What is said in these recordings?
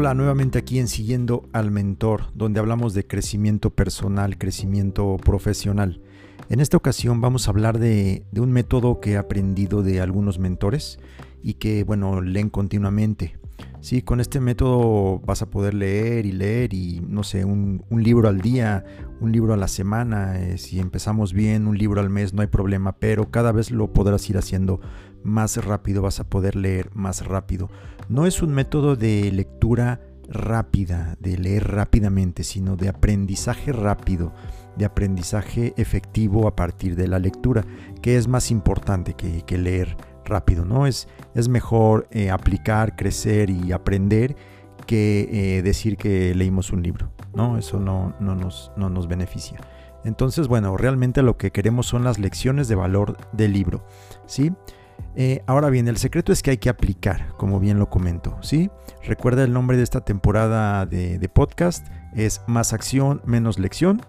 Hola, nuevamente aquí en Siguiendo al Mentor, donde hablamos de crecimiento personal, crecimiento profesional. En esta ocasión vamos a hablar de, un método que he aprendido de algunos mentores y que, bueno, leen continuamente. Sí, con este método vas a poder leer y leer y, no sé, un, libro al día, un libro a la semana. Eh, si empezamos bien, un libro al mes, no hay problema, pero cada vez lo podrás ir haciendo más rápido, vas a poder leer más rápido. No es un método de lectura rápida, de leer rápidamente, sino de aprendizaje rápido, de aprendizaje efectivo a partir de la lectura, que es más importante que, leer rápido, ¿no? Es, es mejor eh, aplicar, crecer y aprender que eh, decir que leímos un libro, ¿no? Eso no, no, nos, no nos beneficia. Entonces, bueno, realmente lo que queremos son las lecciones de valor del libro, ¿sí? Eh, ahora bien, el secreto es que hay que aplicar, como bien lo comento, ¿sí? Recuerda el nombre de esta temporada de, podcast, es más acción, menos lección.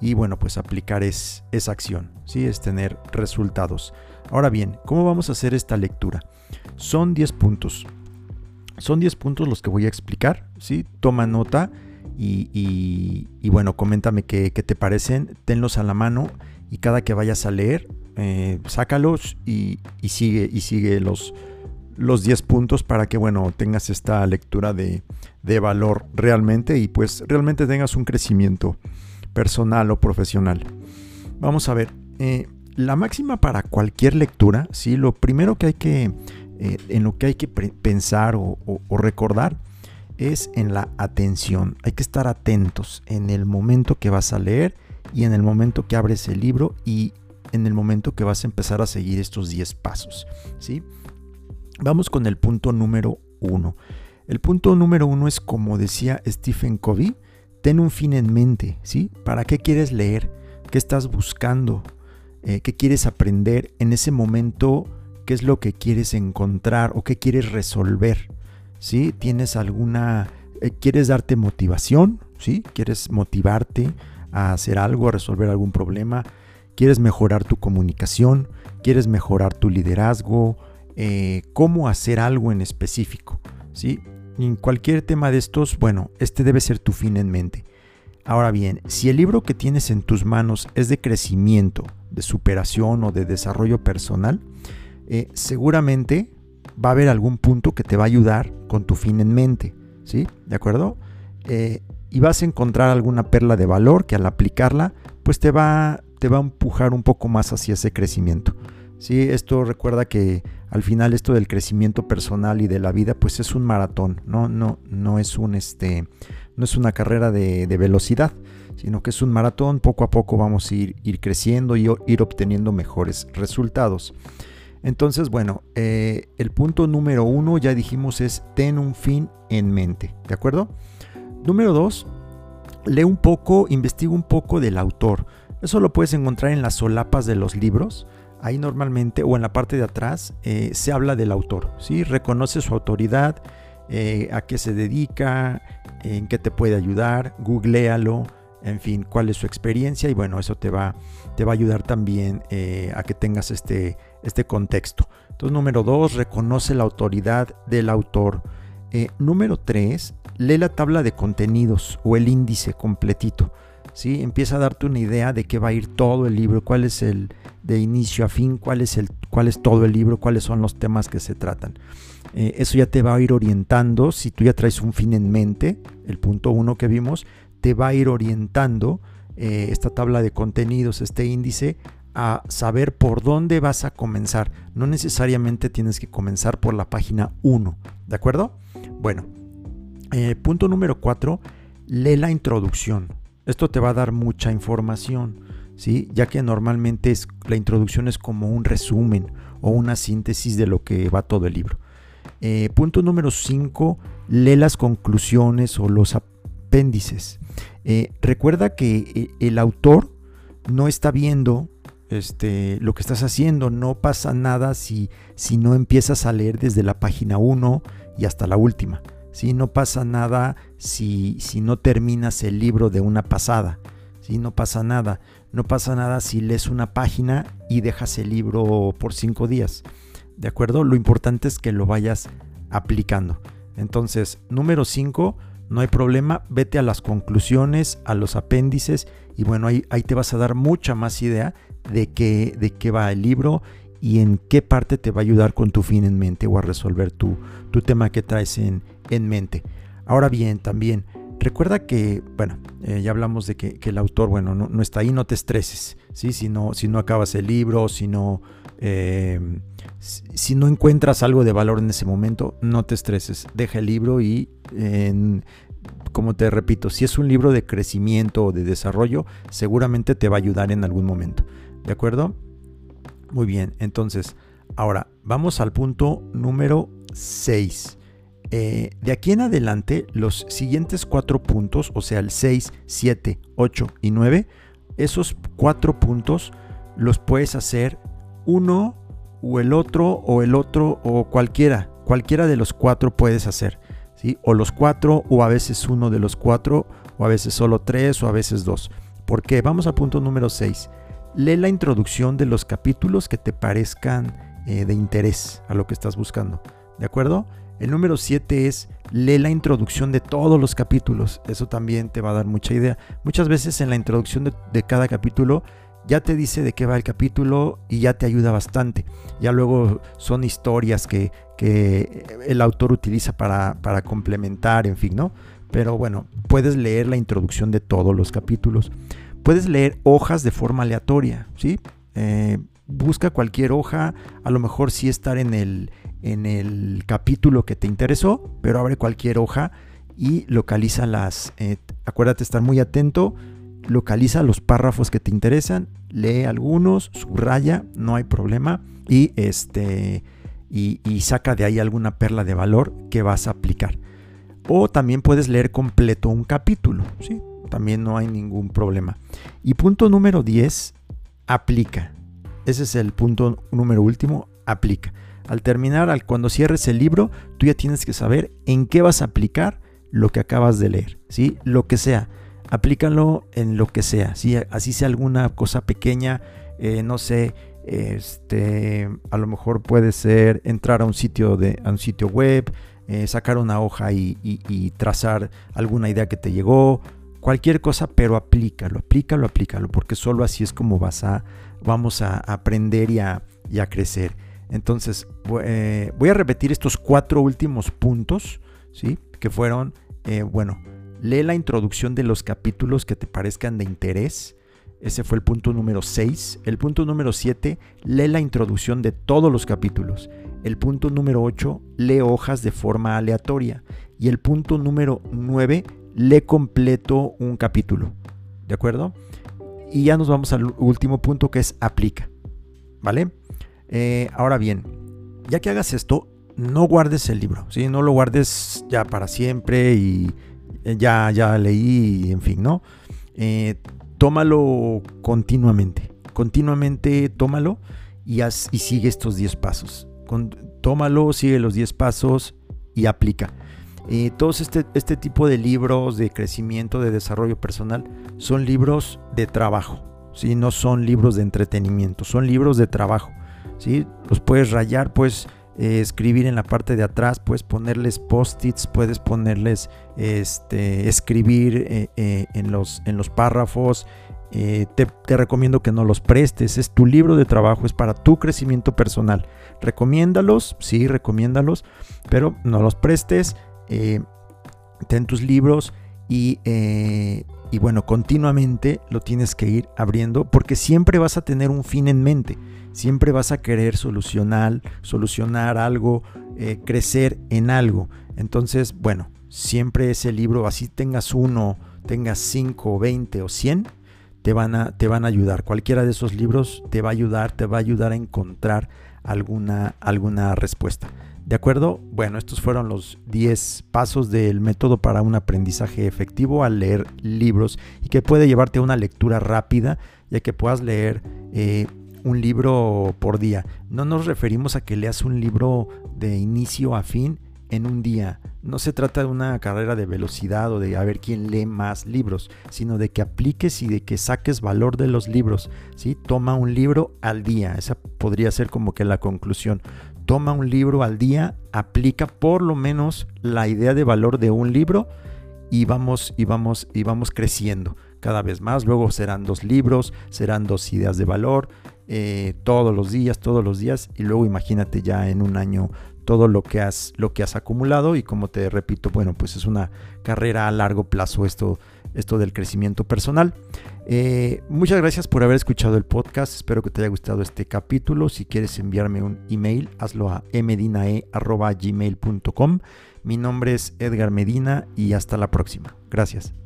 Y bueno, pues aplicar es, es acción, ¿sí? Es tener resultados. Ahora bien, ¿cómo vamos a hacer esta lectura? Son 10 puntos. Son 10 puntos los que voy a explicar, ¿sí? Toma nota y, bueno, coméntame qué, te parecen, tenlos a la mano y cada que vayas a leer, eh, sácalos y, sigue, y sigue los, los 10 puntos para que, bueno, tengas esta lectura de, valor realmente y pues realmente tengas un crecimiento personal o profesional. Vamos a ver, eh, la máxima para cualquier lectura, ¿sí? lo primero que hay que, eh, en lo que hay que pensar o, recordar es en la atención. Hay que estar atentos en el momento que vas a leer y en el momento que abres el libro y en el momento que vas a empezar a seguir estos 10 pasos. ¿sí? Vamos con el punto número 1. El punto número 1 es como decía Stephen Covey, ten un fin en mente, ¿sí? ¿Para qué quieres leer? ¿Qué estás buscando? Eh, ¿Qué quieres aprender en ese momento? ¿Qué es lo que quieres encontrar o qué quieres resolver? ¿Sí? ¿Tienes alguna... Eh, ¿Quieres darte motivación? ¿Sí? ¿Quieres motivarte a hacer algo, a resolver algún problema? quieres mejorar tu comunicación, quieres mejorar tu liderazgo, eh, cómo hacer algo en específico. ¿sí? En cualquier tema de estos, bueno, este debe ser tu fin en mente. Ahora bien, si el libro que tienes en tus manos es de crecimiento, de superación o de desarrollo personal, eh, seguramente va a haber algún punto que te va a ayudar con tu fin en mente, ¿sí? ¿De acuerdo? Eh, y vas a encontrar alguna perla de valor que al aplicarla, pues te va, te va a empujar un poco más hacia ese crecimiento. Sí, esto recuerda que al final esto del crecimiento personal y de la vida pues es un maratón, no, no, no es un este, no es una carrera de, velocidad, sino que es un maratón, poco a poco vamos a ir, creciendo y ir obteniendo mejores resultados. Entonces, bueno, eh, el punto número uno ya dijimos es ten un fin en mente, ¿de acuerdo? Número dos, lee un poco, investiga un poco del autor. Eso lo puedes encontrar en las solapas de los libros. Ahí normalmente, o en la parte de atrás, eh, se habla del autor. ¿sí? Reconoce su autoridad, eh, a qué se dedica, en qué te puede ayudar, googlealo, en fin, cuál es su experiencia y bueno, eso te va, te va a ayudar también eh, a que tengas este, este contexto. Entonces, número dos, reconoce la autoridad del autor. número tres, lee la tabla de contenidos o el índice completito. ¿Sí? Empieza a darte una idea de qué va a ir todo el libro, cuál es el de inicio a fin, cuál es, el, cuál es todo el libro, cuáles son los temas que se tratan. Eh, eso ya te va a ir orientando, si tú ya traes un fin en mente, el punto uno que vimos, te va a ir orientando eh, esta tabla de contenidos, este índice, a saber por dónde vas a comenzar. No necesariamente tienes que comenzar por la página 1, ¿de acuerdo? Bueno, eh, punto número 4, lee la introducción. Esto te va a dar mucha información, ¿sí? ya que normalmente la introducción es como un resumen o una síntesis de lo que va todo el libro. Eh, punto número 5, lee las conclusiones o los apéndices. Eh, recuerda que eh, el autor no está viendo este, lo que estás haciendo, no pasa nada si, si no empiezas a leer desde la página 1 y hasta la última. No pasa nada si, si no terminas el libro de una pasada. ¿sí? No pasa nada. No pasa nada si lees una página y dejas el libro por cinco días. ¿De acuerdo? Lo importante es que lo vayas aplicando. Entonces, número 5, no hay problema, vete a las conclusiones, a los apéndices y bueno, ahí, ahí te vas a dar mucha más idea de qué, de qué va el libro y en qué parte te va a ayudar con tu fin en mente o a resolver tu, tu tema que traes en, en mente. Ahora bien, también recuerda que, bueno, eh, ya hablamos de que, el autor, bueno, no, está ahí, no te estreses, ¿sí? Si no, si no acabas el libro, si no, eh, si, no encuentras algo de valor en ese momento, no te estreses, deja el libro y, como te repito, si es un libro de crecimiento o de desarrollo, seguramente te va a ayudar en algún momento, ¿de acuerdo? Muy bien, entonces, ahora vamos al punto número 6. Eh, de aquí en adelante, los siguientes cuatro puntos, o sea, el 6, 7, 8 y 9, esos cuatro puntos los puedes hacer uno o el otro o el otro o cualquiera. Cualquiera de los cuatro puedes hacer. ¿sí? O los cuatro o a veces uno de los cuatro o a veces solo tres o a veces dos. ¿Por qué? Vamos al punto número 6. Lee la introducción de los capítulos que te parezcan eh, de interés a lo que estás buscando. ¿De acuerdo? El número 7 es lee la introducción de todos los capítulos. Eso también te va a dar mucha idea. Muchas veces en la introducción de, cada capítulo ya te dice de qué va el capítulo y ya te ayuda bastante. Ya luego son historias que, el autor utiliza para, para, complementar, en fin, ¿no? Pero bueno, puedes leer la introducción de todos los capítulos. Puedes leer hojas de forma aleatoria, ¿sí? Eh, busca cualquier hoja, a lo mejor sí estar en el, en el capítulo que te interesó, pero abre cualquier hoja y localiza las, eh, acuérdate estar muy atento, localiza los párrafos que te interesan, lee algunos, subraya, no hay problema y este y, y, saca de ahí alguna perla de valor que vas a aplicar. O también puedes leer completo un capítulo, ¿sí? También no hay ningún problema. Y punto número 10, aplica. Ese es el punto número último, aplica. Al terminar, al, cuando cierres el libro, tú ya tienes que saber en qué vas a aplicar lo que acabas de leer, ¿sí? Lo que sea, aplícalo en lo que sea, ¿sí? Así sea alguna cosa pequeña, eh, no sé, este, a lo mejor puede ser entrar a un sitio, de, a un sitio web, eh, sacar una hoja y, y, trazar alguna idea que te llegó, cualquier cosa, pero aplícalo, aplícalo, aplícalo, porque solo así es como vas a, vamos a aprender y a, crecer. Entonces, eh, voy a repetir estos cuatro últimos puntos, ¿sí? Que fueron, eh, bueno, lee la introducción de los capítulos que te parezcan de interés. Ese fue el punto número 6. El punto número 7, lee la introducción de todos los capítulos. El punto número 8, lee hojas de forma aleatoria. Y el punto número 9, lee completo un capítulo. ¿De acuerdo? Y ya nos vamos al último punto que es aplica. ¿Vale? Eh, ahora bien, ya que hagas esto, no guardes el libro, ¿sí? No lo guardes ya para siempre y eh, ya, ya leí, en fin, ¿no? Eh, tómalo continuamente. Continuamente tómalo y, haz, y sigue estos 10 pasos. tómalo, sigue los 10 pasos y aplica. Eh, todos este, este tipo de libros de crecimiento, de desarrollo personal, son libros de trabajo, ¿sí? no son libros de entretenimiento, son libros de trabajo. ¿sí? Los puedes rayar, puedes eh, escribir en la parte de atrás, puedes ponerles post-its, puedes ponerles, este, escribir eh, en, los, en los párrafos. Te, te, recomiendo que no los prestes, es tu libro de trabajo, es para tu crecimiento personal. Recomiéndalos, sí, recomiéndalos, pero no los prestes eh, ten tus libros eh, y, bueno, continuamente lo tienes que ir abriendo porque siempre vas a tener un fin en mente, siempre vas a querer solucionar, solucionar algo, eh, crecer en algo. Entonces, bueno, siempre ese libro, así tengas uno, tengas cinco, veinte o cien, te van, a, te van a ayudar. Cualquiera de esos libros te va a ayudar, te va a ayudar a encontrar alguna, alguna respuesta. ¿De acuerdo? Bueno, estos fueron los 10 pasos del método para un aprendizaje efectivo al leer libros y que puede llevarte a una lectura rápida, ya que puedas leer eh, un libro por día. No nos referimos a que leas un libro de inicio a fin en un día. No se trata de una carrera de velocidad o de a ver quién lee más libros, sino de que apliques y de que saques valor de los libros. ¿sí? Toma un libro al día. Esa podría ser como que la conclusión toma un libro al día, aplica por lo menos la idea de valor de un libro y vamos y vamos y vamos creciendo cada vez más. Luego serán dos libros, serán dos ideas de valor, eh, todos los días, todos los días. Y luego imagínate ya en un año todo lo que has, lo que has acumulado. Y como te repito, bueno, pues es una carrera a largo plazo esto, esto del crecimiento personal. Eh, muchas gracias por haber escuchado el podcast. Espero que te haya gustado este capítulo. Si quieres enviarme un email, hazlo a mdinae.gmail.com. Mi nombre es Edgar Medina y hasta la próxima. Gracias.